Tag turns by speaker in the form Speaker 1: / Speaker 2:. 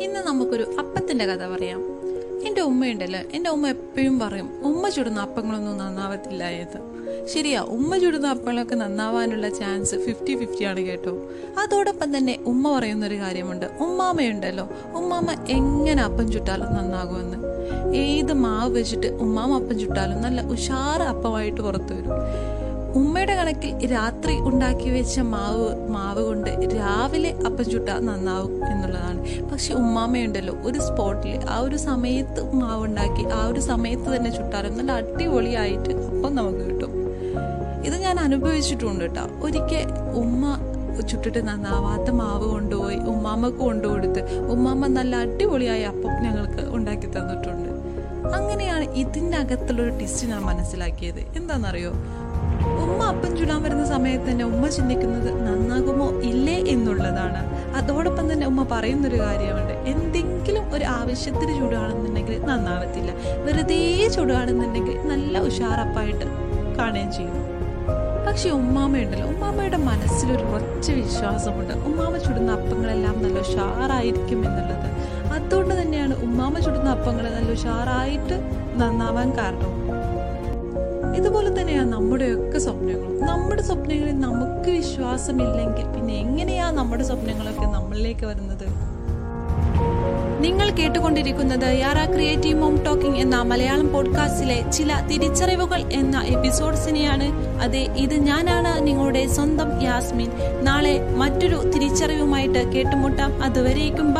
Speaker 1: ഇന്ന് നമുക്കൊരു അപ്പത്തിന്റെ കഥ പറയാം. എന്റെ ഉമ്മയുണ്ടല്ലോ. എന്റെ ഉമ്മ എപ്പോഴും പറയും ഉമ്മ ചുടുന്ന അപ്പങ്ങളൊന്നും നന്നാവത്തില്ല എന്ന് ശരിയാ ഉമ്മ ചുടുന്ന അപ്പങ്ങളൊക്കെ നന്നാവാനുള്ള ചാൻസ് ഫിഫ്റ്റി ഫിഫ്റ്റി ആണ് കേട്ടോ. അതോടൊപ്പം തന്നെ ഉമ്മ പറയുന്നൊരു കാര്യമുണ്ട്. ഉമ്മാമയുണ്ടല്ലോ. ഉമ്മാമ എങ്ങനെ അപ്പം ചുട്ടാലും നന്നാകുമെന്ന്. ഏത് മാവ് വെച്ചിട്ട് ഉമ്മാമ അപ്പം ചുട്ടാലും നല്ല ഉഷാറ് അപ്പമായിട്ട് പുറത്തു വരും. ഉമ്മയുടെ കണക്കിൽ രാത്രി ഉണ്ടാക്കി വെച്ച മാവ് മാവ് കൊണ്ട് രാവിലെ അപ്പം ചുട്ടാൽ നന്നാവും എന്നുള്ളതാണ്. പക്ഷെ ഉമ്മാമയുണ്ടല്ലോ ഒരു സ്പോട്ടിൽ ആ ഒരു സമയത്ത് മാവ് ഉണ്ടാക്കി ആ ഒരു സമയത്ത് തന്നെ ചുട്ടാലും നല്ല അടിപൊളിയായിട്ട് അപ്പം നമുക്ക് കിട്ടും. ഇത് ഞാൻ അനുഭവിച്ചിട്ടുണ്ട് കേട്ടോ. ഒരിക്കൽ ഉമ്മ ചുട്ടിട്ട് നന്നാവാത്ത മാവ് കൊണ്ടുപോയി ഉമ്മാമ്മക്ക് കൊണ്ടുകൊടുത്ത് ഉമ്മാമ്മ നല്ല അടിപൊളിയായ അപ്പം ഞങ്ങൾക്ക് ഉണ്ടാക്കി തന്നിട്ടുണ്ട്. അങ്ങനെയാണ് ഇതിന്റെ അകത്തുള്ളൊരു ടിസ്റ്റ് ഞാൻ മനസ്സിലാക്കിയത്. എന്താണെന്നറിയോ? ഉമ്മ അപ്പൻ ചുടാൻ വരുന്ന സമയത്ത് തന്നെ ഉമ്മ ചിന്തിക്കുന്നത് നന്നാകുമോ ഇല്ലേ എന്നുള്ളതാണ്. അതോടൊപ്പം തന്നെ ഉമ്മ പറയുന്നൊരു കാര്യമുണ്ട്. എന്തെങ്കിലും ഒരു ആവശ്യത്തിന് ചുടുകയാണെന്നുണ്ടെങ്കിൽ നന്നാവത്തില്ല. വെറുതെ ചുടുകയാണെന്നുണ്ടെങ്കിൽ നല്ല ഉഷാറപ്പായിട്ട് കാണുകയും ചെയ്യും. പക്ഷെ ഉമ്മാമയുണ്ടല്ലോ ഉമ്മാമയുടെ മനസ്സിലൊരു ഉറച്ച വിശ്വാസമുണ്ട്. ഉമ്മാമ്മ ചുടുന്ന അപ്പങ്ങളെല്ലാം നല്ല ഉഷാറായിരിക്കും എന്നുള്ളത്. അതുകൊണ്ട് തന്നെയാണ് ഉമ്മാമ്മ ചുടുന്ന അപ്പങ്ങൾ നല്ല ഉഷാറായിട്ട് നന്നാവാൻ കാരണവും ഇതുപോലെ തന്നെയാണ് നമ്മുടെയൊക്കെ സ്വപ്നങ്ങളും. നമ്മുടെ സ്വപ്നങ്ങളിൽ നമുക്ക് വിശ്വാസമില്ലെങ്കിൽ പിന്നെ എങ്ങനെയാ നമ്മുടെ സ്വപ്നങ്ങളൊക്കെ നമ്മളിലേക്ക് വരുന്നത്? നിങ്ങൾ കേട്ടുകൊണ്ടിരിക്കുന്നത് യാറ ക്രിയേറ്റീവ് മോം ടോക്കിംഗ് എന്ന മലയാളം പോഡ്കാസ്റ്റിലെ ചില തിരിച്ചറിവുകൾ എന്ന എപ്പിസോഡ്സിനെയാണ്. അതെ ഇത് ഞാനാണ് നിങ്ങളുടെ സ്വന്തം യാസ്മിൻ. നാളെ മറ്റൊരു തിരിച്ചറിവുമായിട്ട് കേട്ടുമുട്ടാം. അതുവരേക്കും ബ